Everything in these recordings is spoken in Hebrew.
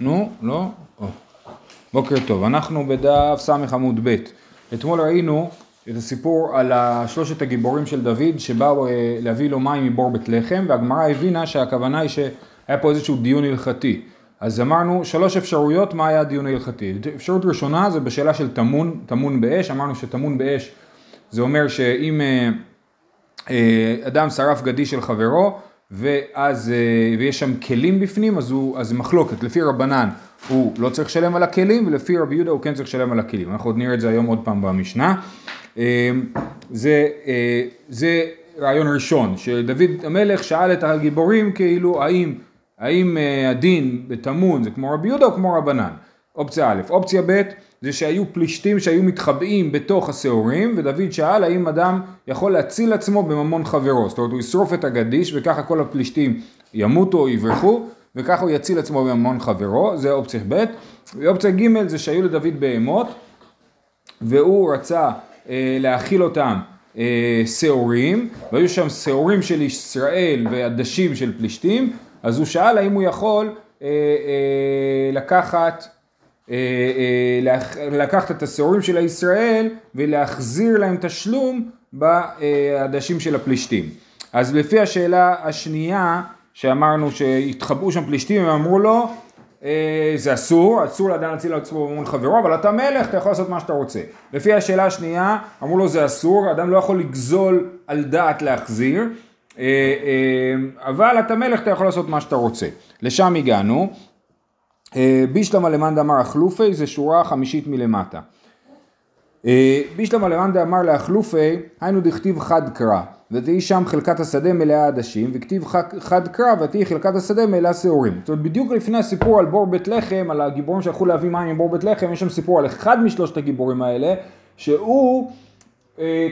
נו, לא? או. בוקר טוב, אנחנו בדף ס עמוד ב'. אתמול ראינו את הסיפור על שלושת הגיבורים של דוד שבאו אה, להביא לו מים מבור בית לחם והגמרא הבינה שהכוונה היא שהיה פה איזשהו דיון הלכתי. אז אמרנו שלוש אפשרויות מה היה הדיון ההלכתי. אפשרות ראשונה זה בשאלה של טמון, טמון באש, אמרנו שטמון באש זה אומר שאם אה, אה, אדם שרף גדי של חברו ואז, אה, ויש שם כלים בפנים, אז, זה מחלוקת, לפי רבנן הוא לא צריך לשלם על הכלים, ולפי רבי יהודה הוא כן צריך לשלם על הכלים. אנחנו עוד נראה את זה היום עוד פעם במשנה. אה, זה, אה, זה רעיון ראשון, שדוד המלך שאל את הגיבורים כאילו האם, האם הדין בטמון זה כמו רבי יהודה או כמו רבנן. אופציה א', אופציה ב', זה שהיו פלישתים שהיו מתחבאים בתוך השעורים, ודוד שאל האם אדם יכול להציל עצמו בממון חברו, זאת אומרת הוא ישרוף את הגדיש וככה כל הפלישתים ימותו או יברחו, וככה הוא יציל עצמו בממון חברו, זה אופציה ב', ואופציה ג' זה שהיו לדוד בהמות, והוא רצה אה, להאכיל אותם אה, שעורים, והיו שם שעורים של ישראל ועדשים של פלישתים, אז הוא שאל האם הוא יכול אה, אה, לקחת לקחת את השעורים של הישראל ולהחזיר להם תשלום בעדשים של הפלישתים. אז לפי השאלה השנייה שאמרנו שהתחבאו שם פלישתים, הם אמרו לו אה, זה אסור, אסור לאדם להציל עצמו מול חברו, אבל אתה מלך, אתה יכול לעשות מה שאתה רוצה. לפי השאלה השנייה, אמרו לו זה אסור, אדם לא יכול לגזול על דעת להחזיר, אבל אתה מלך, אתה יכול לעשות מה שאתה רוצה. לשם הגענו. אה, בישלמה למאן דאמר אכלופי זה שורה חמישית מלמטה. אה, בישלמה למאן דאמר לאכלופי היינו דכתיב חד קרא ותהי שם חלקת השדה מלאה עדשים וכתיב חד קרא ותהי חלקת השדה מלאה שעורים. זאת אומרת בדיוק לפני הסיפור על בור בית לחם על הגיבורים שהלכו להביא מים מבור בית לחם יש שם סיפור על אחד משלושת הגיבורים האלה שהוא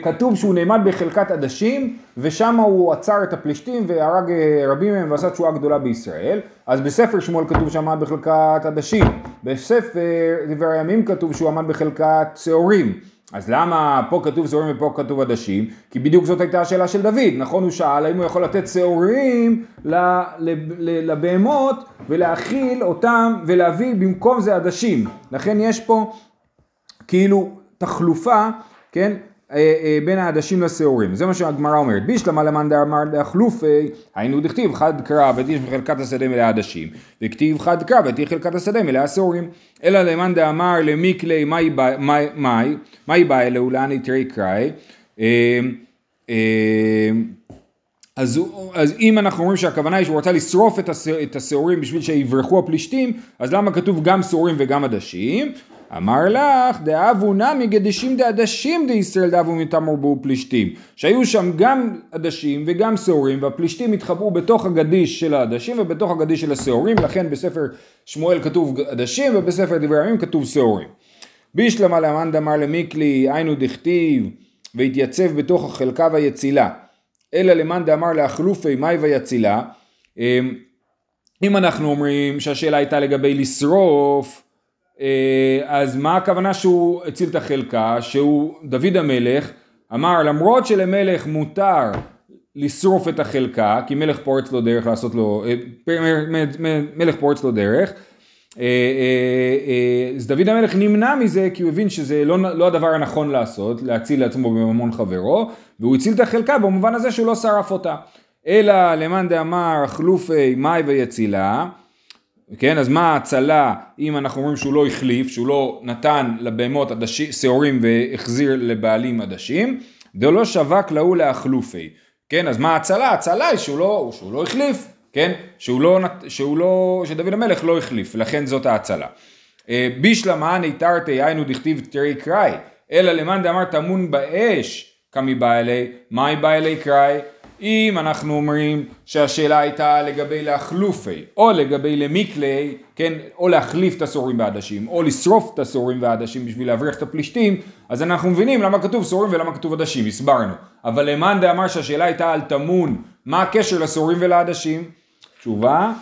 כתוב שהוא נעמד בחלקת עדשים ושם הוא עצר את הפלישתים והרג אה, רבים מהם ועשה תשואה גדולה בישראל אז בספר שמואל כתוב שהוא עמד בחלקת עדשים בספר דבר הימים כתוב שהוא עמד בחלקת שעורים אז למה פה כתוב שעורים ופה כתוב עדשים? כי בדיוק זאת הייתה השאלה של דוד, נכון? הוא שאל האם הוא יכול לתת שעורים לבהמות ולהאכיל אותם ולהביא במקום זה עדשים. לכן יש פה כאילו תחלופה, כן? אה, אה, בין העדשים לשעורים. זה מה שהגמרא אומרת. בישלמה למאן דאמר דאכלופי, היינו דכתיב חד קרא ותיש בחלקת השדה מלאה עדשים, וכתיב חד קרא ותיש בחלקת השדה מלאה שעורים. אלא למאן דאמר למיקלי מהי בא אלוהו לאן יתרי קראי. אה, אז, אז אם אנחנו אומרים שהכוונה היא שהוא רצה לשרוף את השעורים בשביל שיברחו הפלישתים, אז למה כתוב גם שעורים וגם עדשים? אמר לך, דאבו נמי גדישים דעדשים דישראל דאבו מתמר בו פלישתים. שהיו שם גם עדשים וגם שעורים, והפלישתים התחבאו בתוך הגדיש של העדשים ובתוך הגדיש של השעורים, לכן בספר שמואל כתוב עדשים ובספר דברי הימים כתוב שעורים. בישלמה למאן דמר למיקלי, היינו דכתיב, והתייצב בתוך החלקה ויצילה. אלא למאן דאמר לאכלופי מאי ויצילה. אמ, אם אנחנו אומרים שהשאלה הייתה לגבי לשרוף, אז מה הכוונה שהוא הציל את החלקה, שהוא דוד המלך אמר למרות שלמלך מותר לשרוף את החלקה, כי מלך פורץ לו דרך לעשות לו, אה, מלך פורץ לו דרך, אה, אז דוד המלך נמנע מזה כי הוא הבין שזה לא, לא הדבר הנכון לעשות, להציל לעצמו בממון חברו, והוא הציל את החלקה במובן הזה שהוא לא שרף אותה. אלא למאן דאמר חלופי מאי ויצילה כן, אז מה ההצלה אם אנחנו אומרים שהוא לא החליף, שהוא לא נתן לבהמות שעורים והחזיר לבעלים עדשים, דלא שווק להוא לאכלופי, כן, אז מה ההצלה? ההצלה היא שהוא לא, שהוא לא החליף, כן, שהוא לא, שהוא לא, שדוד המלך לא החליף, לכן זאת ההצלה. אה, בישלמה ניתרתי היינו דכתיב תראי קראי, אלא למאן דאמר טמון באש, כמי בא אלי, מהי בא אלי קראי? אם אנחנו אומרים שהשאלה הייתה לגבי להחלופי או לגבי למיקלי, כן, או להחליף את הסורים והעדשים או לשרוף את הסורים והעדשים בשביל להבריח את הפלישתים, אז אנחנו מבינים למה כתוב סורים ולמה כתוב עדשים, הסברנו. אבל למאן דאמר שהשאלה הייתה על טמון, מה הקשר לסורים ולעדשים? תשובה,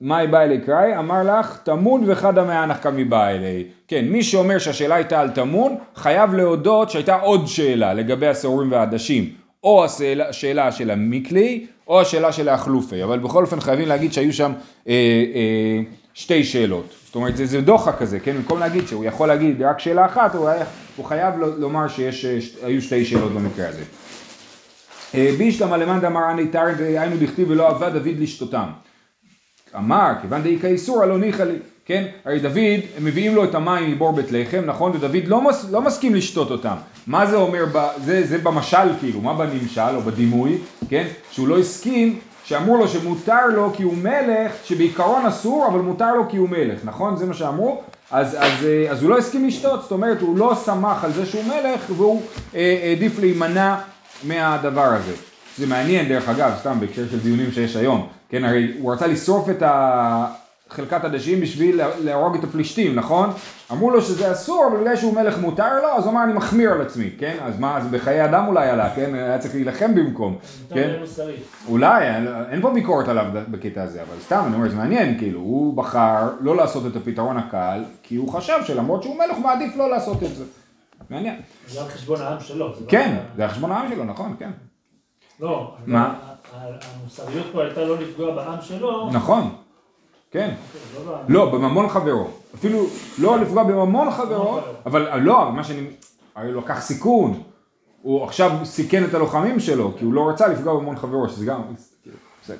מאי בא אלי קראי? אמר לך, טמון וחד המענך קמי בא אלי. כן, מי שאומר שהשאלה הייתה על טמון, חייב להודות שהייתה עוד שאלה לגבי הסורים והעדשים. או השאלה, השאלה של המיקלי או השאלה של האחלופי, אבל בכל אופן חייבים להגיד שהיו שם אה, אה, שתי שאלות. זאת אומרת, זה, זה דוחק כזה, כן? במקום להגיד שהוא יכול להגיד רק שאלה אחת, הוא, היה, הוא חייב לומר שהיו שתי שאלות במקרה הזה. אה, בישלמה למאן דאמר אני תרן דהיינו דכתיב ולא עבד דוד לשתותם. אמר, כיוון דאיכא איסור הלא ניחא לי, כן? הרי דוד, הם מביאים לו את המים מבור בית לחם, נכון? ודוד לא, מס, לא מסכים לשתות אותם. מה זה אומר, ב, זה, זה במשל כאילו, מה בנמשל או בדימוי, כן? שהוא לא הסכים, שאמרו לו שמותר לו כי הוא מלך, שבעיקרון אסור, אבל מותר לו כי הוא מלך, נכון? זה מה שאמרו? אז, אז, אה, אז הוא לא הסכים לשתות, זאת אומרת, הוא לא שמח על זה שהוא מלך, והוא אה, העדיף להימנע מהדבר הזה. זה מעניין דרך אגב, סתם בהקשר של דיונים שיש היום, כן, הרי הוא רצה לשרוף את חלקת הדשים בשביל להרוג את הפלישתים, נכון? אמרו לו שזה אסור, אבל בגלל שהוא מלך מותר לו, אז הוא אמר אני מחמיר על עצמי, כן? אז מה, אז בחיי אדם אולי עלה, כן? היה צריך להילחם במקום, כן? אולי, אין פה ביקורת עליו בקטע הזה, אבל סתם, אני אומר, זה מעניין, כאילו, הוא בחר לא לעשות את הפתרון הקל, כי הוא חשב שלמרות שהוא מלך, הוא מעדיף לא לעשות את זה. מעניין. זה על חשבון העם שלו. לא כן, זה על חשבון העם שלו, נכון, כן. לא, מה? המוסריות פה הייתה לא לפגוע בעם שלו. נכון. כן. לא, לא, לא בממון חברו. אפילו לא לפגוע בממון חברו, אבל לא, מה שאני... הרי הוא לקח סיכון. הוא עכשיו סיכן את הלוחמים שלו, כי הוא לא רצה לפגוע בממון חברו, שזה גם... בסדר.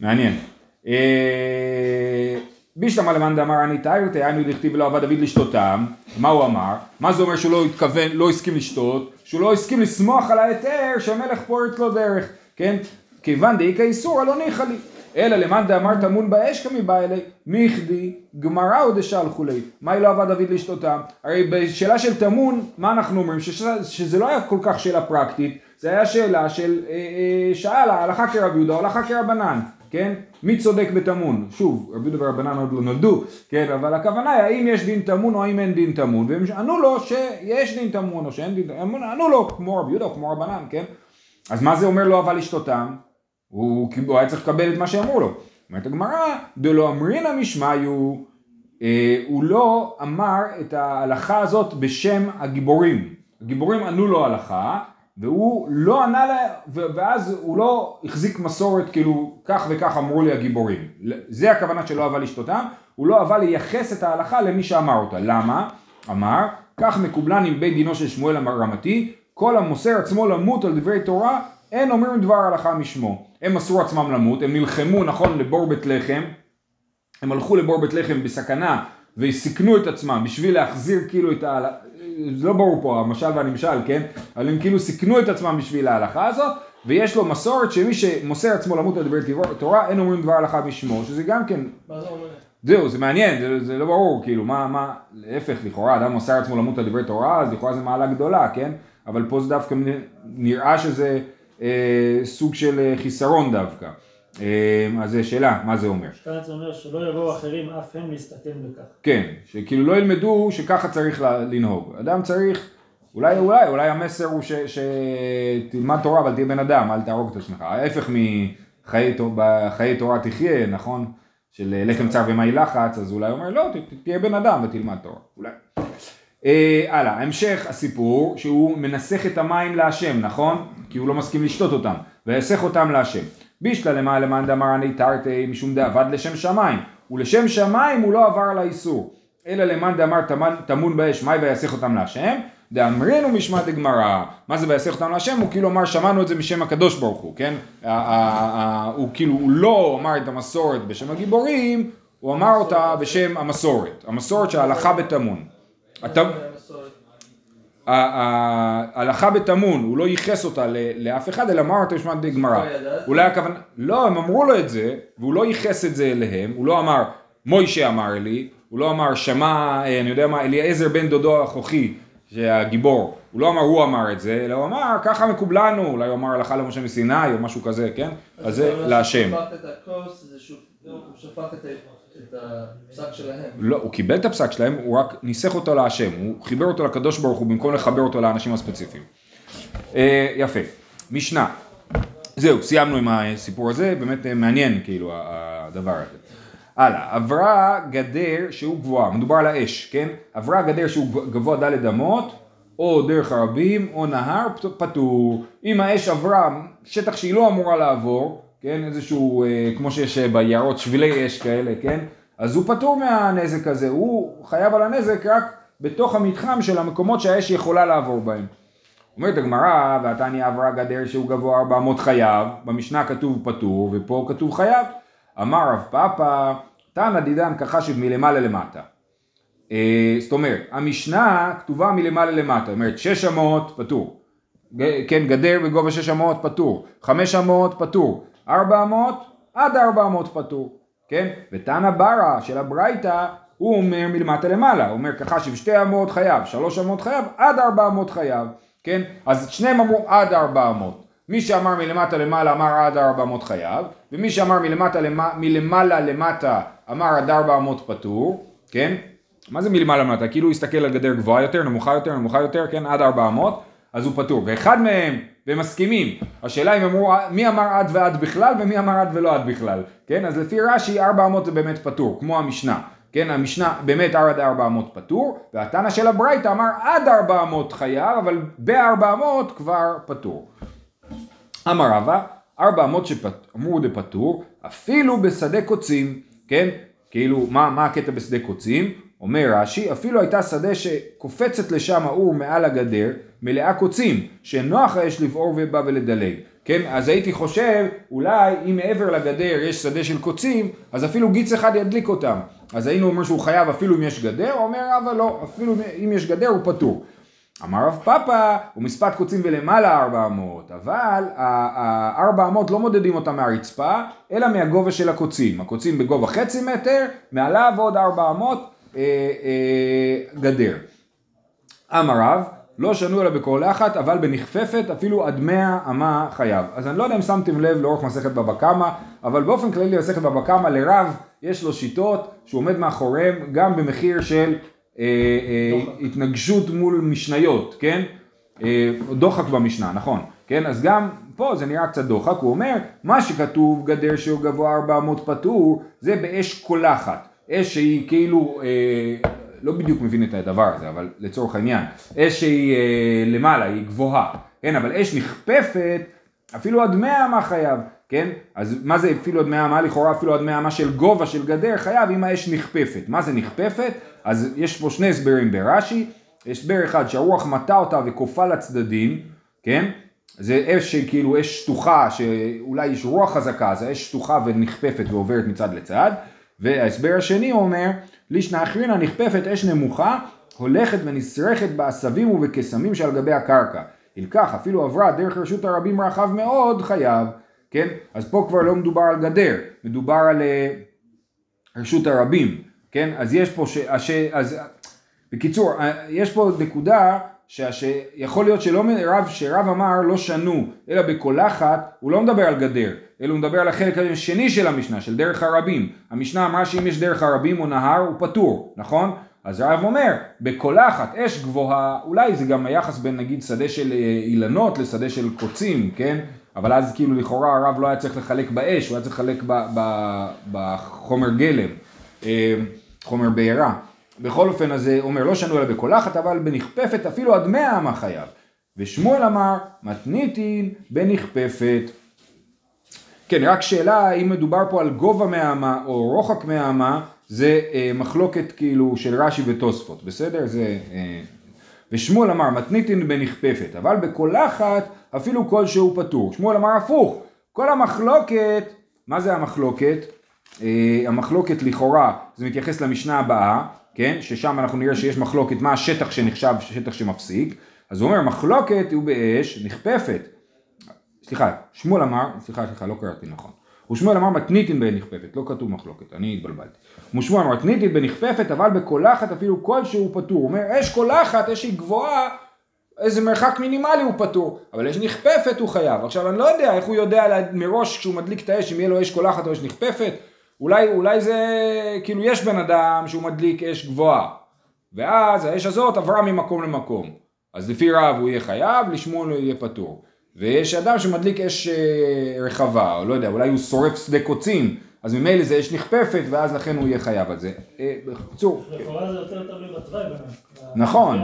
מעניין. אה, בישלמה למאן דאמר אני תאירתי, היינו דכתיב ולא עבד דוד לשתותם, מה הוא אמר? מה זה אומר שהוא לא התכוון, לא הסכים לשתות? שהוא לא הסכים לסמוך על ההיתר שהמלך פורץ לו דרך, כן? כיוון דאיכא איסור הלא ניחא לי. אלא למאן דאמר טמון באש כמי בא אלי, מיכדי גמרא או דשלחו לי, מה לא עבד דוד לשתותם? הרי בשאלה של טמון, מה אנחנו אומרים? שזה לא היה כל כך שאלה פרקטית, זה היה שאלה של אה, אה, שאל הלכה כרב יהודה הלכה כרבנן, כן? מי צודק בטמון? שוב, רבי יהודה ורבנן עוד לא נולדו, כן? אבל הכוונה היא האם יש דין טמון או האם אין דין טמון, והם ענו לו שיש דין טמון או שאין דין טמון, ענו לו כמו רבי יהודה או כמו רבנן, כן? אז מה זה אומר לא אהבה לשתותם? הוא, הוא היה צריך לקבל את מה שאמרו לו. אומרת הגמרא, דלא אמרינא משמעיו, אה, הוא לא אמר את ההלכה הזאת בשם הגיבורים. הגיבורים ענו לו הלכה, והוא לא ענה לה, ואז הוא לא החזיק מסורת כאילו כך וכך אמרו לי הגיבורים. זה הכוונה שלא אהבה לשתותם, הוא לא אהבה לייחס את ההלכה למי שאמר אותה. למה? אמר, כך מקובלן עם בית דינו של שמואל הרמתי, כל המוסר עצמו למות על דברי תורה, אין אומרים דבר הלכה משמו. הם מסרו עצמם למות, הם נלחמו נכון לבור בית לחם, הם הלכו לבור בית לחם בסכנה וסיכנו את עצמם בשביל להחזיר כאילו את ה... זה לא ברור פה המשל והנמשל, כן? אבל הם כאילו סיכנו את עצמם בשביל ההלכה הזאת ויש לו מסורת שמי שמוסר עצמו למות על דברי תורה אין אומרים דבר הלכה משמו שזה גם כן מה זה אומר? זהו זה מעניין זה, זה לא ברור כאילו מה מה להפך לכאורה אדם מוסר עצמו למות על דברי תורה אז לכאורה זה מעלה גדולה כן אבל פה זה דווקא נראה שזה סוג של אה, חיסרון דווקא. אה, אז זו שאלה, מה זה אומר? שטרץ אומר שלא יבואו אחרים אף הם להסתכן בכך. כן, שכאילו לא ילמדו שככה צריך לנהוג. אדם צריך, אולי אולי, אולי המסר הוא שתלמד תורה אבל תהיה בן אדם, אל תהרוג את עצמך. ההפך מחיי תורה תחיה, נכון? של לחם צר ומאי לחץ, אז אולי אומר לא, תהיה בן אדם ותלמד תורה. אולי. אה, הלאה, המשך הסיפור שהוא מנסח את המים להשם, נכון? כי הוא לא מסכים לשתות אותם, ויסך אותם להשם. בישלה למעלה למאן דאמר אני תרתי משום דאבד לשם שמיים, ולשם שמיים הוא לא עבר על האיסור, אלא למאן דאמר טמון באש מאי ויסך אותם להשם, דאמרינו משמע דגמרא, מה זה ויסך אותם להשם? הוא כאילו אמר שמענו את זה משם הקדוש ברוך הוא, כן? הוא כאילו לא אמר את המסורת בשם הגיבורים, הוא אמר אותה בשם המסורת, המסורת שההלכה בטמון. ההלכה בטמון, הוא לא ייחס אותה לאף אחד, אלא אמר אותה בשמת גמרא. אולי הכוונה, לא, הם אמרו לו את זה, והוא לא ייחס את זה אליהם, הוא לא אמר, מוישה אמר לי, הוא לא אמר, שמע, אה, אני יודע מה, אליעזר בן דודו הכוחי, שהגיבור, הוא לא אמר הוא אמר את זה, אלא הוא אמר ככה מקובלנו, אולי הוא אמר הלכה למשה מסיני או משהו כזה, כן? אז זה להשם. הוא שפך את את הפסק שלהם. לא, הוא קיבל את הפסק שלהם, הוא רק ניסח אותו להשם, הוא חיבר אותו לקדוש ברוך הוא במקום לחבר אותו לאנשים הספציפיים. אה, יפה. משנה. זהו, סיימנו עם הסיפור הזה, באמת אה, מעניין כאילו הדבר הזה. הלאה, עברה גדר שהוא גבוהה, מדובר על האש, כן? עברה גדר שהוא גבוה דלת אמות, או דרך הרבים, או נהר פטור. אם האש עברה שטח שהיא לא אמורה לעבור, כן, איזשהו, אה, כמו שיש אה, ביערות שבילי אש כאלה, כן, אז הוא פטור מהנזק הזה, הוא חייב על הנזק רק בתוך המתחם של המקומות שהאש יכולה לעבור בהם. אומרת הגמרא, והתניא עברה גדר שהוא גבוה 400 חייב, במשנה כתוב פטור ופה כתוב חייב. אמר רב פאפא, תנא דידן כחשב מלמעלה למטה. אה, זאת אומרת, המשנה כתובה מלמעלה למטה, זאת אומרת 600 פטור, כן גדר בגובה 600 פטור, 500 פטור, 400 עד 400 פטור, כן? ותנא ברא של הברייתא הוא אומר מלמטה למעלה, הוא אומר ככה שבשתי אמות חייב, שלוש אמות חייב, עד 400 חייב, כן? אז שניהם אמרו עד 400. מי שאמר מלמטה למעלה אמר עד 400 חייב, ומי שאמר מלמטה מלמעלה למטה אמר עד 400 פטור, כן? מה זה מלמעלה למטה? כאילו הוא הסתכל על גדר גבוהה יותר, נמוכה יותר, נמוכה יותר, כן? עד 400, אז הוא פטור. ואחד מהם, והם מסכימים, השאלה אם אמרו מי אמר עד ועד בכלל ומי אמר עד ולא עד בכלל, כן? אז לפי רש"י 400 זה באמת פטור, כמו המשנה. כן, המשנה באמת עד 400 פטור, והתנא של הברייתא אמר עד 400 חייב, אבל ב-400 כבר פטור. אמר רבא, 400 שאמרו דפטור, אפילו בשדה קוצים, כן? כאילו, מה, מה הקטע בשדה קוצים? אומר רש"י, אפילו הייתה שדה שקופצת לשם האור מעל הגדר, מלאה קוצים, שנוח האש לבעור ובה ולדלג. כן, אז הייתי חושב, אולי אם מעבר לגדר יש שדה של קוצים, אז אפילו גיץ אחד ידליק אותם. אז היינו אומר שהוא חייב אפילו אם יש גדר, אומר אבל לא, אפילו אם יש גדר הוא פטור. אמר רב פאפא, הוא מספת קוצים ולמעלה 400, אבל ה-400 לא מודדים אותם מהרצפה, אלא מהגובה של הקוצים. הקוצים בגובה חצי מטר, מעליו עוד 400 אה, אה, גדר. אמר רב, לא שנו אלא בכל אחת, אבל בנכפפת אפילו עד מאה אמה חייב. אז אני לא יודע אם שמתם לב לאורך מסכת בבא קמא, אבל באופן כללי מסכת בבא קמא לרב יש לו שיטות שהוא עומד מאחוריהם גם במחיר של אה, אה, התנגשות מול משניות, כן? אה, דוחק במשנה, נכון, כן? אז גם פה זה נראה קצת דוחק, הוא אומר, מה שכתוב גדר שהוא גבוה 400 פטור, זה באש קולחת. אש שהיא כאילו, אה, לא בדיוק מבין את הדבר הזה, אבל לצורך העניין, אש שהיא אה, למעלה, היא גבוהה, כן? אבל אש נכפפת, אפילו עד 100 אמה חייב, כן? אז מה זה אפילו עד 100 אמה? לכאורה אפילו עד 100 אמה של גובה של גדר חייב אם האש נכפפת. מה זה נכפפת? אז יש פה שני הסברים ברש"י, הסבר אחד שהרוח מטה אותה וכופה לצדדים, כן? זה אש שכאילו אש שטוחה, שאולי יש רוח חזקה, אז האש שטוחה ונכפפת ועוברת מצד לצד. וההסבר השני אומר, לישנא אחרינא נכפפת אש נמוכה, הולכת ונסרכת בעשבים ובקסמים שעל גבי הקרקע. ילקח אפילו עברה דרך רשות הרבים רחב מאוד חייב, כן? אז פה כבר לא מדובר על גדר, מדובר על אה, רשות הרבים, כן? אז יש פה, ש... הש... אז בקיצור, אה, יש פה נקודה שיכול להיות שלא רב, שרב אמר לא שנו, אלא בקולחת, הוא לא מדבר על גדר, אלא הוא מדבר על החלק השני של המשנה, של דרך הרבים. המשנה אמרה שאם יש דרך הרבים או נהר הוא פטור, נכון? אז הרב אומר, בקולחת, אש גבוהה, אולי זה גם היחס בין נגיד שדה של אה, אילנות לשדה של קוצים, כן? אבל אז כאילו לכאורה הרב לא היה צריך לחלק באש, הוא היה צריך לחלק בחומר גלם, אה, חומר בעירה. בכל אופן אז הוא אומר לא שנו אלא בקולחת אבל בנכפפת אפילו עד מאה אמה חייב. ושמואל אמר מתניתין בנכפפת. כן רק שאלה האם מדובר פה על גובה מהאמה או רוחק מהאמה זה אה, מחלוקת כאילו של רש"י ותוספות בסדר זה אה, ושמואל אמר מתניתין בנכפפת אבל בקולחת אפילו כלשהו פטור שמואל אמר הפוך כל המחלוקת מה זה המחלוקת אה, המחלוקת לכאורה זה מתייחס למשנה הבאה כן? ששם אנחנו נראה שיש מחלוקת מה השטח שנחשב שטח שמפסיק, אז הוא אומר מחלוקת הוא באש נכפפת, סליחה, שמואל אמר, סליחה, סליחה, לא קראתי נכון, ושמואל אמר מתניתין בנכפפת, לא כתוב מחלוקת, אני התבלבלתי. ושמואל אמר מתניתין בנכפפת, אבל בקולחת אפילו כלשהו פטור. הוא אומר, אש קולחת, אש היא גבוהה, איזה מרחק מינימלי הוא פטור, אבל אש נכפפת הוא חייב. עכשיו אני לא יודע איך הוא יודע מראש כשהוא מדליק את האש אם יהיה לו אש קולחת או אש נכפפת, אולי, אולי זה, כאילו יש בן אדם שהוא מדליק אש גבוהה, ואז האש הזאת עברה ממקום למקום. אז לפי רב הוא יהיה חייב, לשמואל הוא יהיה פטור. ויש אדם שמדליק אש אה, רחבה, או לא יודע, אולי הוא שורף שדה קוצים, אז ממילא זה אש נכפפת, ואז לכן הוא יהיה חייב על זה. אה, בקיצור. לכאורה זה יותר תלוי בתוואי. נכון.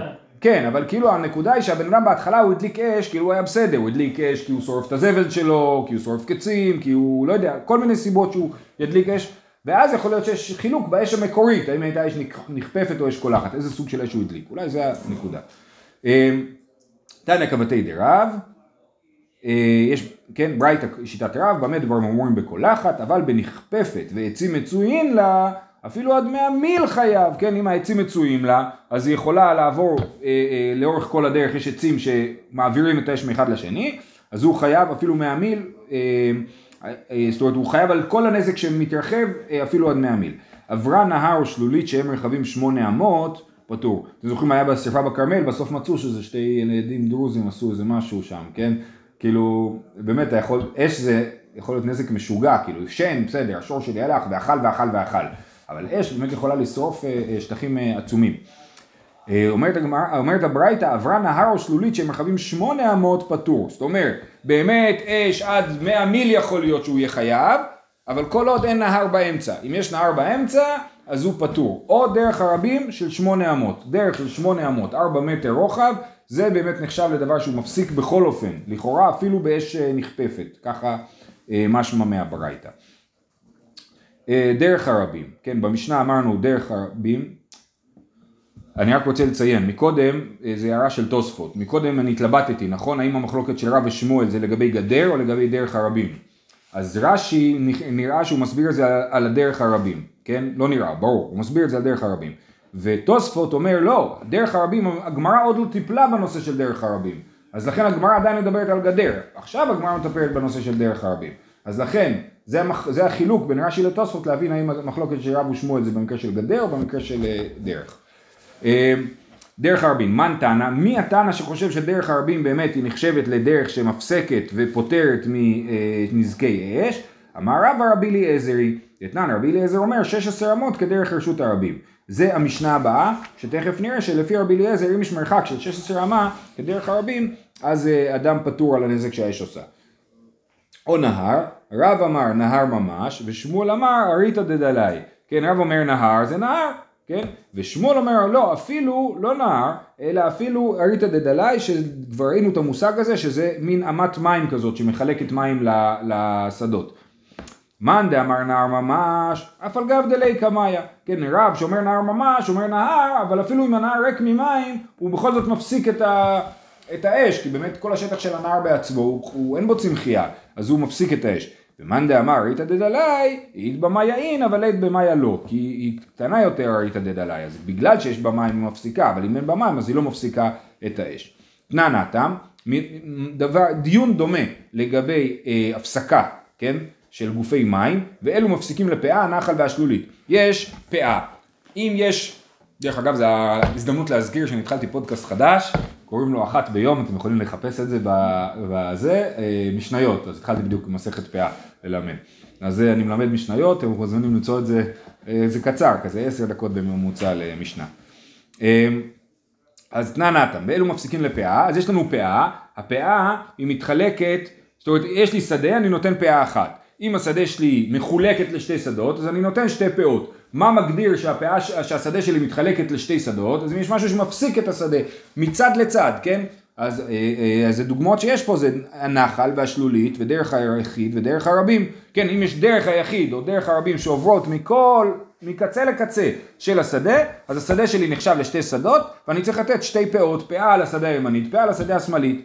כן, אבל כאילו הנקודה היא שהבן אדם בהתחלה הוא הדליק אש, כאילו הוא היה בסדר, הוא הדליק אש כי הוא שורף את הזבל שלו, כי הוא שורף קצים, כי הוא, לא יודע, כל מיני סיבות שהוא ידליק אש, ואז יכול להיות שיש חילוק באש המקורית, האם הייתה אש נכפפת או אש קולחת, איזה סוג של אש הוא הדליק, אולי זה הנקודה. אמ, תנא כבתי דרב, אה, יש, כן, ברייתא שיטת רב, במה דברים אמורים בקולחת, אבל בנכפפת ועצים מצויים לה, אפילו עד מאה מיל חייב, כן, אם העצים מצויים לה, אז היא יכולה לעבור אה, אה, לאורך כל הדרך, יש עצים שמעבירים את האש מאחד לשני, אז הוא חייב אפילו מאה מיל, אה, אה, זאת אומרת הוא חייב על כל הנזק שמתרחב אה, אפילו עד מאה מיל. עברה נהר או שלולית שהם רכבים שמונה אמות, פטור. אתם זוכרים היה בשרפה בכרמל, בסוף מצאו שזה שתי ילדים דרוזים עשו איזה משהו שם, כן? כאילו, באמת, יכול, אש זה יכול להיות נזק משוגע, כאילו, שן, בסדר, השור שלי הלך ואכל ואכל ואכל, אבל אש באמת יכולה לשרוף אה, שטחים עצומים. אומרת, אומרת הברייתא, עברה נהר או שלולית שהם שמונה אמות פטור. זאת אומרת, באמת אש עד מאה מיל יכול להיות שהוא יהיה חייב, אבל כל עוד אין נהר באמצע. אם יש נהר באמצע, אז הוא פטור. או דרך הרבים של שמונה אמות. דרך של שמונה אמות, ארבע מטר רוחב, זה באמת נחשב לדבר שהוא מפסיק בכל אופן. לכאורה אפילו באש אה, נכפפת. ככה אה, משמע מהברייתא. אה, דרך הרבים, כן, במשנה אמרנו דרך הרבים, אני רק רוצה לציין, מקודם, זה הערה של תוספות, מקודם אני התלבטתי, נכון? האם המחלוקת של רב ושמואל זה לגבי גדר או לגבי דרך הרבים? אז רש"י נראה שהוא מסביר את זה על הדרך הרבים, כן? לא נראה, ברור, הוא מסביר את זה על דרך הרבים. ותוספות אומר לא, דרך הרבים, הגמרא עוד לא טיפלה בנושא של דרך הרבים. אז לכן הגמרא עדיין מדברת על גדר. עכשיו הגמרא מטפלת בנושא של דרך הרבים. אז לכן, זה, המח... זה החילוק בין רש"י לתוספות להבין האם המחלוקת של רב ושמואל זה במקרה של גדר או במקרה של אה, דרך. אה, דרך הרבים, מן תנא, מי התנא שחושב שדרך הרבים באמת היא נחשבת לדרך שמפסקת ופותרת מנזקי אש? אמר רב רבי אליעזרי, אתנן רבי אליעזר אומר 16 אמות כדרך רשות הרבים. זה המשנה הבאה, שתכף נראה שלפי רבי אליעזר אם יש מרחק של 16 אמה כדרך הרבים, אז אה, אדם פטור על הנזק שהאש עושה. או נהר, רב אמר נהר ממש, ושמואל אמר אריתא דדלאי. כן, רב אומר נהר זה נהר, כן? ושמואל אומר לא, אפילו לא נהר, אלא אפילו אריתא דדלאי, שכבר ראינו את המושג הזה, שזה מין אמת מים כזאת שמחלקת מים לשדות. מאן דאמר נהר ממש, אף על גב דלי קמאיה. כן, רב שאומר נהר ממש, אומר נהר, אבל אפילו אם הנהר ריק ממים, הוא בכל זאת מפסיק את, ה, את האש, כי באמת כל השטח של הנהר בעצמו, הוא, הוא אין בו צמחייה, אז הוא מפסיק את האש. ומאן דאמר ריתא דדלי, אית במאיה אין, אבל אית במאיה לא, כי היא קטנה יותר ריתא דדלי, אז בגלל שיש בה מים היא מפסיקה, אבל אם אין בה מים אז היא לא מפסיקה את האש. תנא נתם, דבר, דיון דומה לגבי אה, הפסקה, כן, של גופי מים, ואלו מפסיקים לפאה, הנחל והשלולית. יש פאה. אם יש, דרך אגב זו ההזדמנות להזכיר שאני התחלתי פודקאסט חדש, קוראים לו אחת ביום, אתם יכולים לחפש את זה בזה, אה, משניות, אז התחלתי בדיוק במסכת פאה ללמד. אז אני מלמד משניות, אתם מוזמנים למצוא את זה, אה, זה קצר, כזה עשר דקות בממוצע למשנה. אה, אז תנא נתן, באלו מפסיקים לפאה, אז יש לנו פאה, הפאה היא מתחלקת, זאת אומרת יש לי שדה, אני נותן פאה אחת. אם השדה שלי מחולקת לשתי שדות, אז אני נותן שתי פאות. מה מגדיר שהפאה, שהשדה שלי מתחלקת לשתי שדות? אז אם יש משהו שמפסיק את השדה מצד לצד, כן? אז, אה, אה, אז הדוגמאות שיש פה זה הנחל והשלולית ודרך היחיד ודרך הרבים. כן, אם יש דרך היחיד או דרך הרבים שעוברות מכל, מקצה לקצה של השדה, אז השדה שלי נחשב לשתי שדות ואני צריך לתת שתי פאות, פאה על השדה הימנית, פאה על השדה השמאלית.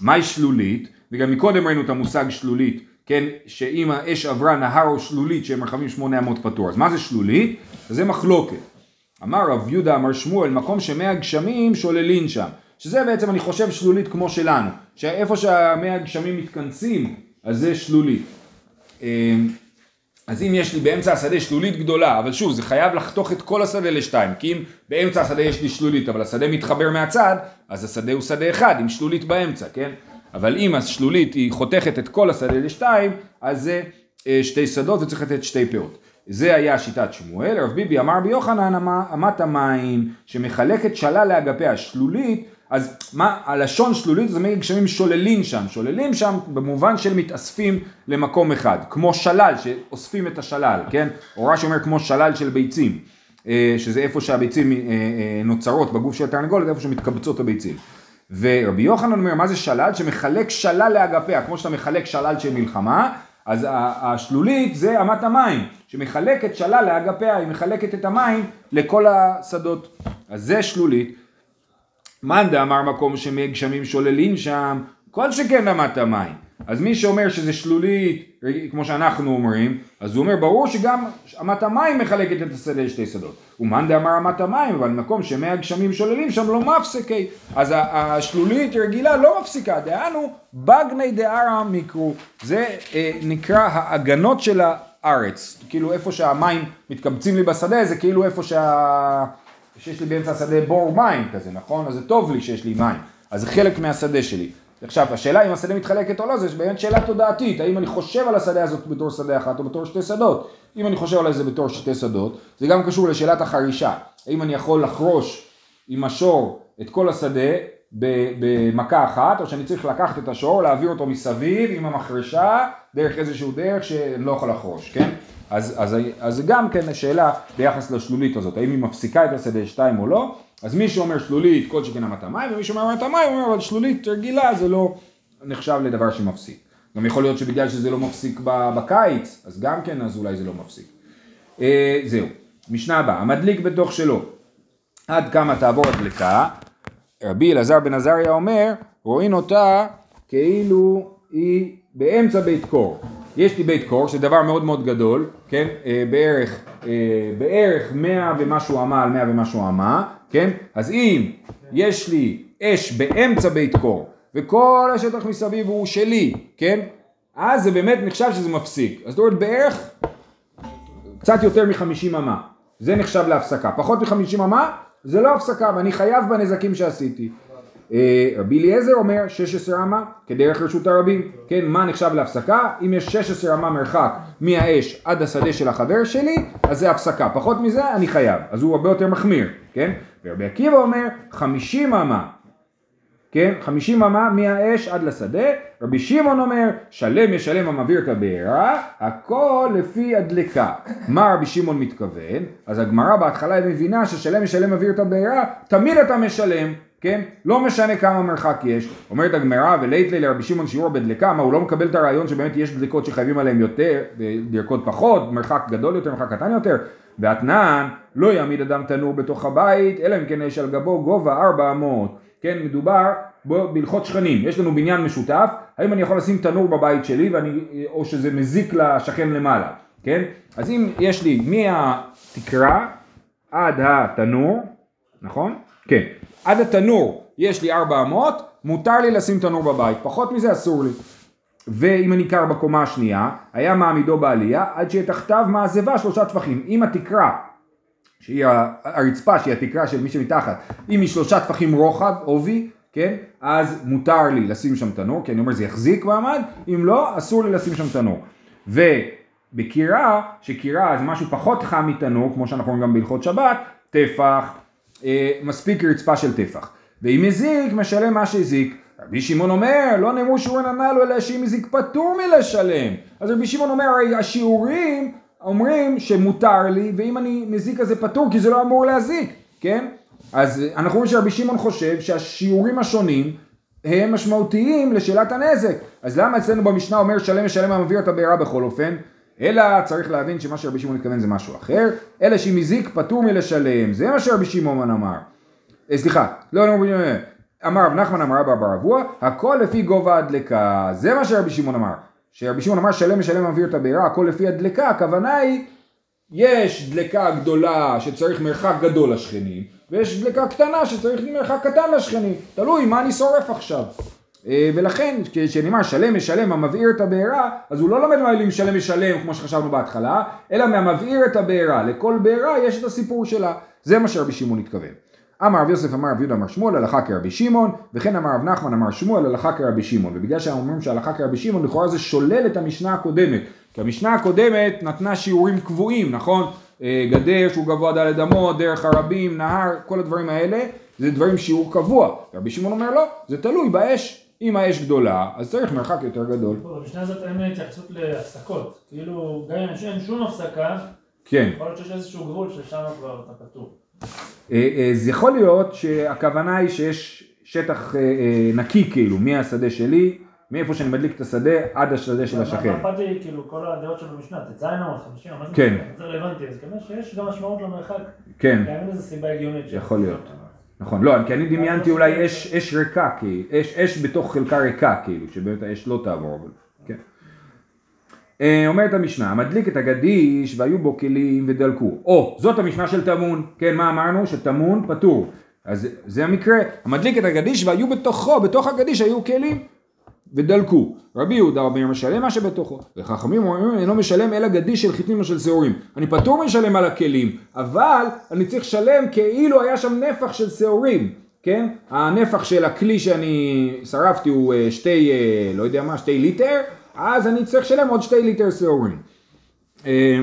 מהי שלולית? וגם מקודם ראינו את המושג שלולית כן, שאם האש עברה נהר או שלולית שהם מרחבים שמונה אמות פטור. אז מה זה שלולית? זה מחלוקת. אמר רב יהודה אמר שמואל, מקום שמי הגשמים שוללין שם. שזה בעצם אני חושב שלולית כמו שלנו. שאיפה שהמי הגשמים מתכנסים, אז זה שלולית. אמ, אז אם יש לי באמצע השדה שלולית גדולה, אבל שוב, זה חייב לחתוך את כל השדה לשתיים, כי אם באמצע השדה יש לי שלולית, אבל השדה מתחבר מהצד, אז השדה הוא שדה אחד עם שלולית באמצע, כן? אבל אם השלולית היא חותכת את כל השדה לשתיים, אז זה אה, שתי שדות וצריך לתת שתי פאות. זה היה שיטת שמואל, רב ביבי אמר ביוחנן אמת המים שמחלקת שלל לאגפי השלולית, אז מה, הלשון שלולית זה מי גשמים שוללים שם, שוללים שם במובן של מתאספים למקום אחד, כמו שלל שאוספים את השלל, כן? או רש"י אומר כמו שלל של ביצים, אה, שזה איפה שהביצים אה, נוצרות בגוף של התרנגולת, איפה שמתקבצות הביצים. ורבי יוחנן אומר, מה זה שלל? שמחלק שלל לאגפיה, כמו שאתה מחלק שלל של מלחמה, אז השלולית זה אמת המים, שמחלקת שלל לאגפיה, היא מחלקת את המים לכל השדות. אז זה שלולית. מאן דאמר מקום שמי גשמים שוללים שם, כל שכן אמת המים. אז מי שאומר שזה שלולית, כמו שאנחנו אומרים, אז הוא אומר ברור שגם אמת המים מחלקת את השדה לשתי שדות. ומאן דאמר אמת המים, אבל מקום שמי הגשמים שוללים שם לא מפסקי. אז השלולית רגילה לא מפסיקה, דהנו בגני דערא מקרו. זה אה, נקרא ההגנות של הארץ. כאילו איפה שהמים מתקבצים לי בשדה, זה כאילו איפה שה... שיש לי באמצע השדה בור מים כזה, נכון? אז זה טוב לי שיש לי מים. אז זה חלק מהשדה שלי. עכשיו, השאלה אם השדה מתחלקת או לא, זה באמת שאלה תודעתית. האם אני חושב על השדה הזאת בתור שדה אחת או בתור שתי שדות? אם אני חושב על זה בתור שתי שדות, זה גם קשור לשאלת החרישה. האם אני יכול לחרוש עם השור את כל השדה במכה אחת, או שאני צריך לקחת את השור, להעביר אותו מסביב עם המחרשה, דרך איזשהו דרך שאני לא יכול לחרוש, כן? אז, זה גם כן שאלה ביחס לשלולית הזאת, האם היא מפסיקה את השדה שתיים או לא, אז מי שאומר שלולית כל שכן אמת המים, ומי שאומר אמת המים אומר אבל שלולית רגילה זה לא נחשב לדבר שמפסיק. גם יכול להיות שבגלל שזה לא מפסיק בקיץ, אז גם כן אז אולי זה לא מפסיק. אה, זהו, משנה הבאה, המדליק בתוך שלו, עד כמה תעבור הדלקה, רבי אלעזר בן עזריה אומר, רואים אותה כאילו היא באמצע בית קור. יש לי בית קור, שזה דבר מאוד מאוד גדול, כן? אה, בערך, אה, בערך מאה ומשהו אמה על מאה ומשהו אמה, כן? אז אם יש לי אש באמצע בית קור, וכל השטח מסביב הוא שלי, כן? אז זה באמת נחשב שזה מפסיק. אז זאת אומרת בערך קצת יותר מחמישים אמה. זה נחשב להפסקה. פחות מחמישים אמה זה לא הפסקה ואני חייב בנזקים שעשיתי. אה, רבי אליעזר אומר 16 אמה כדרך רשות הרבים. כן, מה נחשב להפסקה? אם יש 16 אמה מרחק מהאש עד השדה של החבר שלי, אז זה הפסקה. פחות מזה אני חייב. אז הוא הרבה יותר מחמיר, כן? ורבי עקיבא אומר 50 אמה. כן? 50 אמה מהאש עד לשדה, רבי שמעון אומר, שלם ישלם המבעיר את הבעירה, הכל לפי הדלקה. מה רבי שמעון מתכוון? אז הגמרא בהתחלה היא מבינה ששלם ישלם מבעיר את הבעירה, תמיד אתה משלם, כן? לא משנה כמה מרחק יש. אומרת הגמרא, ולית לי לרבי שמעון שיעור בדלקה, מה הוא לא מקבל את הרעיון שבאמת יש דלקות שחייבים עליהן יותר, דלקות פחות, מרחק גדול יותר, מרחק קטן יותר. ואתנן, לא יעמיד אדם תנור בתוך הבית, אלא אם כן יש על גבו גובה ארבע אמות. כן, מדובר בהלכות שכנים, יש לנו בניין משותף, האם אני יכול לשים תנור בבית שלי ואני, או שזה מזיק לשכן למעלה, כן? אז אם יש לי מהתקרה עד התנור, נכון? כן. עד התנור יש לי ארבע אמות, מותר לי לשים תנור בבית, פחות מזה אסור לי. ואם אני קר בקומה השנייה, היה מעמידו בעלייה עד שיהיה תחתיו מעזבה שלושה טפחים. אם התקרה שהיא הרצפה שהיא התקרה של מי שמתחת, אם היא שלושה טפחים רוחב, עובי, כן, אז מותר לי לשים שם תנור, כי אני אומר זה יחזיק מעמד, אם לא, אסור לי לשים שם תנור. ובקירה, שקירה זה משהו פחות חם מתנור, כמו שאנחנו רואים גם בהלכות שבת, טפח, מספיק רצפה של טפח. ואם הזיק, משלם מה שהזיק. רבי שמעון אומר, לא נאמרו שיעורין הנ"ל, אלא שאם הזיק פטור מלשלם. אז רבי שמעון אומר, הרי השיעורים אומרים שמותר לי, ואם אני מזיק אז זה פטור, כי זה לא אמור להזיק, כן? אז אנחנו רואים שרבי שמעון חושב שהשיעורים השונים הם משמעותיים לשאלת הנזק. אז למה אצלנו במשנה אומר שלם משלם המביא את הבעירה בכל אופן? אלא צריך להבין שמה שרבי שמעון מתכוון זה משהו אחר, אלא שאם הזיק פטור מלשלם, זה מה שרבי שמעון אמר. אה, סליחה, לא, לא, לא, אמר רב נחמן אמר רבא בר אבוה, הכל לפי גובה הדלקה, זה מה שרבי שמעון אמר. שרבי שמעון אמר שלם משלם מביא את הבעירה, הכל לפי הדלקה, הכוונה היא, יש דלקה גדולה שצריך מרחק גדול לשכנים, ויש דלקה קטנה שצריך מרחק קטן לשכנים, תלוי מה אני שורף עכשיו. אה, ולכן כשנאמר שלם משלם המבעיר את הבעירה אז הוא לא לומד מהמילים שלם משלם כמו שחשבנו בהתחלה אלא מהמבעיר את הבעירה. לכל בעירה יש את הסיפור שלה. זה מה שרבי שמעון התכוון. אמר רב יוסף אמר רב יהודה אמר שמואל הלכה כרבי שמעון וכן אמר רב נחמן אמר שמואל הלכה כרבי שמעון. ובגלל שאנחנו אומרים שהלכה כרבי שמעון לכאורה זה שולל את המשנה הקודמת. כי המשנה הקודמת נתנה שיעורים קבועים נכון? אה, גדר שהוא גבוה דלת אמות דרך הרבים נהר כל הדברים האלה זה דברים שיעור קבוע. רבי שמעון אומר לא זה תלוי באש אם האש גדולה אז צריך מרחק יותר גדול במשנה הזאת אין התייחסות להפסקות. כאילו, גם אם אין שום הפסקה, כן יכול להיות שיש איזשהו גבול ששם כבר אתה פטור. אה, אה, זה יכול להיות שהכוונה היא שיש שטח אה, אה, נקי כאילו מהשדה שלי, מאיפה שאני מדליק את השדה עד השדה של השכן. מה אכפת לי, כאילו, כל הדעות של המשנה, ט"ז חמישים או משהו כן. זה רלוונטי, אז כנראה שיש גם משמעות למרחק. כן, גם איזה סיבה הגיונית. יכול להיות. נכון, לא, כי אני דמיינתי אולי אש, אש ריקה, כי אש, אש בתוך חלקה ריקה, כאילו, שבאמת האש לא תעבור, אבל, כן. אה, אומרת המשנה, המדליק את הגדיש והיו בו כלים ודלקו. או, זאת המשנה של טמון, כן, מה אמרנו? שטמון פטור. אז זה המקרה, המדליק את הגדיש והיו בתוכו, בתוך הגדיש היו כלים ודלקו. רבי יהודה אומר משלם מה שבתוכו. וחכמים אומרים אינו משלם אלא גדיש של חיטים או של שעורים. אני פטור משלם על הכלים, אבל אני צריך לשלם כאילו היה שם נפח של שעורים. כן? הנפח של הכלי שאני שרפתי הוא אה, שתי, אה, לא יודע מה, שתי ליטר, אז אני צריך לשלם עוד שתי ליטר שעורים. אה,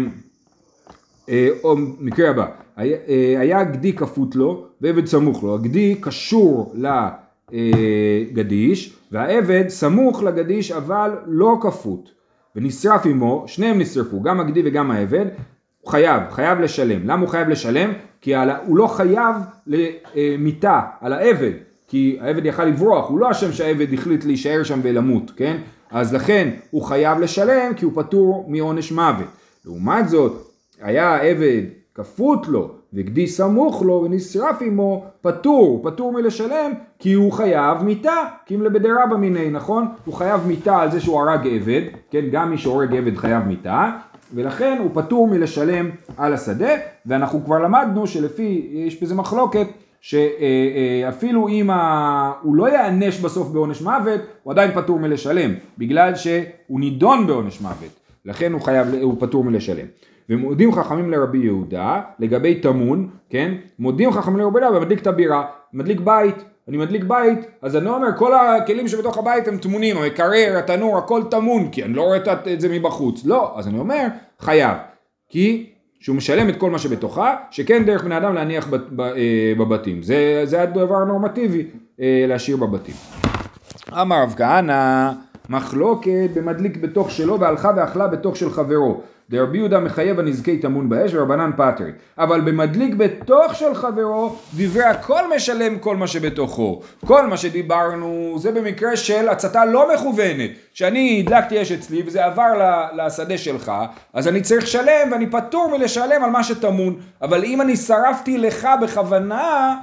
אה, או מקרה הבא, היה, גדי כפות לו ועבד סמוך לו, הגדי קשור לגדיש והעבד סמוך לגדיש אבל לא כפות ונשרף עמו, שניהם נשרפו, גם הגדי וגם העבד, הוא חייב, חייב לשלם. למה הוא חייב לשלם? כי על, הוא לא חייב למיתה על העבד, כי העבד יכל לברוח, הוא לא אשם שהעבד החליט להישאר שם ולמות, כן? אז לכן הוא חייב לשלם כי הוא פטור מעונש מוות. לעומת זאת, היה העבד כפות לו וגדי סמוך לו ונשרף עמו, פטור, פטור מלשלם כי הוא חייב מיתה, כי אם לבדרה במיני, נכון? הוא חייב מיתה על זה שהוא הרג עבד, כן? גם מי שהורג עבד חייב מיתה, ולכן הוא פטור מלשלם על השדה, ואנחנו כבר למדנו שלפי, יש בזה מחלוקת, שאפילו אם ה... הוא לא ייענש בסוף בעונש מוות, הוא עדיין פטור מלשלם, בגלל שהוא נידון בעונש מוות, לכן הוא חייב, הוא פטור מלשלם. ומודים חכמים לרבי יהודה לגבי טמון, כן? מודים חכמים לרבי יהודה ומדליק את הבירה, מדליק בית, אני מדליק בית, אז אני אומר כל הכלים שבתוך הבית הם טמונים, המקרר, התנור, הכל טמון, כי אני לא רואה את- זה מבחוץ, לא, אז אני אומר חייב, כי שהוא משלם את כל מה שבתוכה, שכן דרך בני אדם להניח אה, בבתים, זה, זה הדבר הנורמטיבי אה, להשאיר בבתים. אמר רב כהנא, מחלוקת במדליק בתוך שלו והלכה ואכלה בתוך של חברו. דרבי יהודה מחייב הנזקי טמון באש ורבנן פטרי. אבל במדליק בתוך של חברו, דברי הכל משלם כל מה שבתוכו. כל מה שדיברנו זה במקרה של הצתה לא מכוונת. שאני הדלקתי אש אצלי וזה עבר לשדה שלך, אז אני צריך לשלם ואני פטור מלשלם על מה שטמון. אבל אם אני שרפתי לך בכוונה,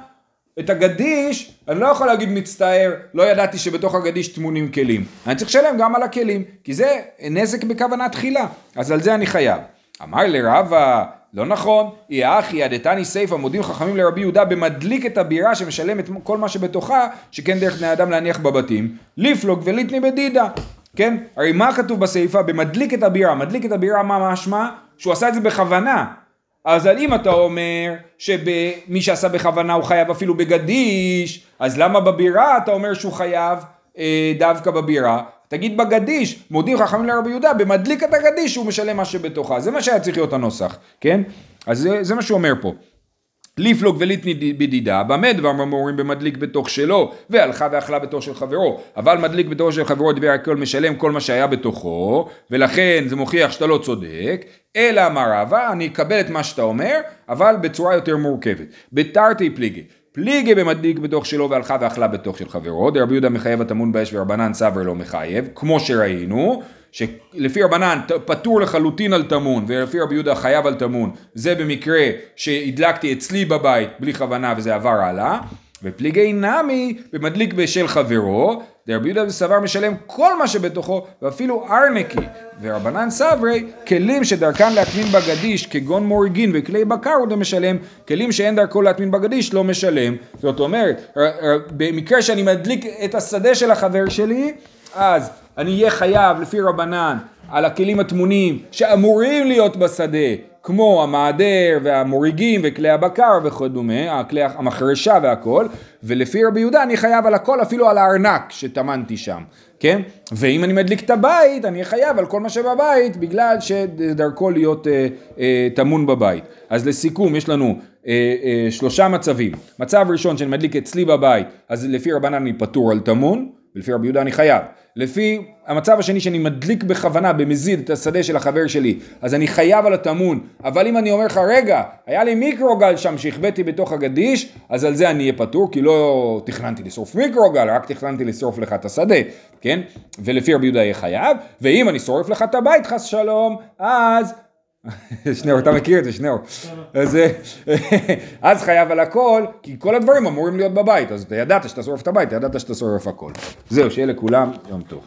את הגדיש, אני לא יכול להגיד מצטער, לא ידעתי שבתוך הגדיש טמונים כלים. אני צריך לשלם גם על הכלים, כי זה נזק בכוונה תחילה, אז על זה אני חייב. אמר לרבה, לא נכון, אי אחי עדתני סיפא מודים חכמים לרבי יהודה במדליק את הבירה שמשלם את כל מה שבתוכה, שכן דרך בני אדם להניח בבתים, לפלוג וליטני בדידה. כן? הרי מה כתוב בסיפא? במדליק את הבירה. מדליק את הבירה, מה משמע? שהוא עשה את זה בכוונה. אז אם אתה אומר שמי שעשה בכוונה הוא חייב אפילו בגדיש, אז למה בבירה אתה אומר שהוא חייב אה, דווקא בבירה? תגיד בגדיש, מודים חכמים לרבי יהודה, במדליק את הגדיש הוא משלם מה שבתוכה, זה מה שהיה צריך להיות הנוסח, כן? אז זה, זה מה שהוא אומר פה. לפלוג וליטני בדידה, במה דבר ממורים במדליק בתוך שלו, והלכה ואכלה בתוך של חברו, אבל מדליק בתוך של חברו דבר הכל משלם כל מה שהיה בתוכו, ולכן זה מוכיח שאתה לא צודק, אלא אמר רבא, אני אקבל את מה שאתה אומר, אבל בצורה יותר מורכבת. בתרתי פליגי, פליגי במדליק בתוך שלו והלכה ואכלה בתוך של חברו, דרבי יהודה מחייב הטמון באש ורבנן סבר לא מחייב, כמו שראינו, שלפי רבנן פטור לחלוטין על טמון ולפי רבי יהודה חייב על טמון זה במקרה שהדלקתי אצלי בבית בלי כוונה וזה עבר הלאה. ופליגי נמי במדליק בשל חברו דרבי יהודה סבר משלם כל מה שבתוכו ואפילו ארנקי. ורבנן סברי כלים שדרכם להטמין בגדיש כגון מורגין וכלי בקר הוא משלם. כלים שאין דרכו להטמין בגדיש לא משלם. זאת אומרת במקרה שאני מדליק את השדה של החבר שלי אז אני אהיה חייב לפי רבנן על הכלים הטמונים שאמורים להיות בשדה כמו המעדר והמוריגים וכלי הבקר וכדומה, הכלי המחרשה והכל, ולפי רבי יהודה אני חייב על הכל אפילו על הארנק שטמנתי שם, כן? ואם אני מדליק את הבית אני חייב על כל מה שבבית בגלל שדרכו להיות אה, אה, טמון בבית. אז לסיכום יש לנו אה, אה, שלושה מצבים, מצב ראשון שאני מדליק אצלי בבית אז לפי רבנן אני פטור על טמון ולפי רבי יהודה אני חייב. לפי המצב השני שאני מדליק בכוונה במזיד את השדה של החבר שלי, אז אני חייב על הטמון, אבל אם אני אומר לך רגע, היה לי מיקרוגל שם שהחבאתי בתוך הגדיש, אז על זה אני אהיה פטור, כי לא תכננתי לשרוף מיקרוגל, רק תכננתי לשרוף לך את השדה, כן? ולפי רבי יהודה יהיה חייב, ואם אני שורף לך את הבית חס שלום, אז... שניאור, אתה מכיר את זה, שניאור. אז, אה, אז חייב על הכל, כי כל הדברים אמורים להיות בבית, אז אתה ידעת שאתה שורף את הבית, ידעת שאתה שורף הכל. זהו, שיהיה לכולם יום טוב.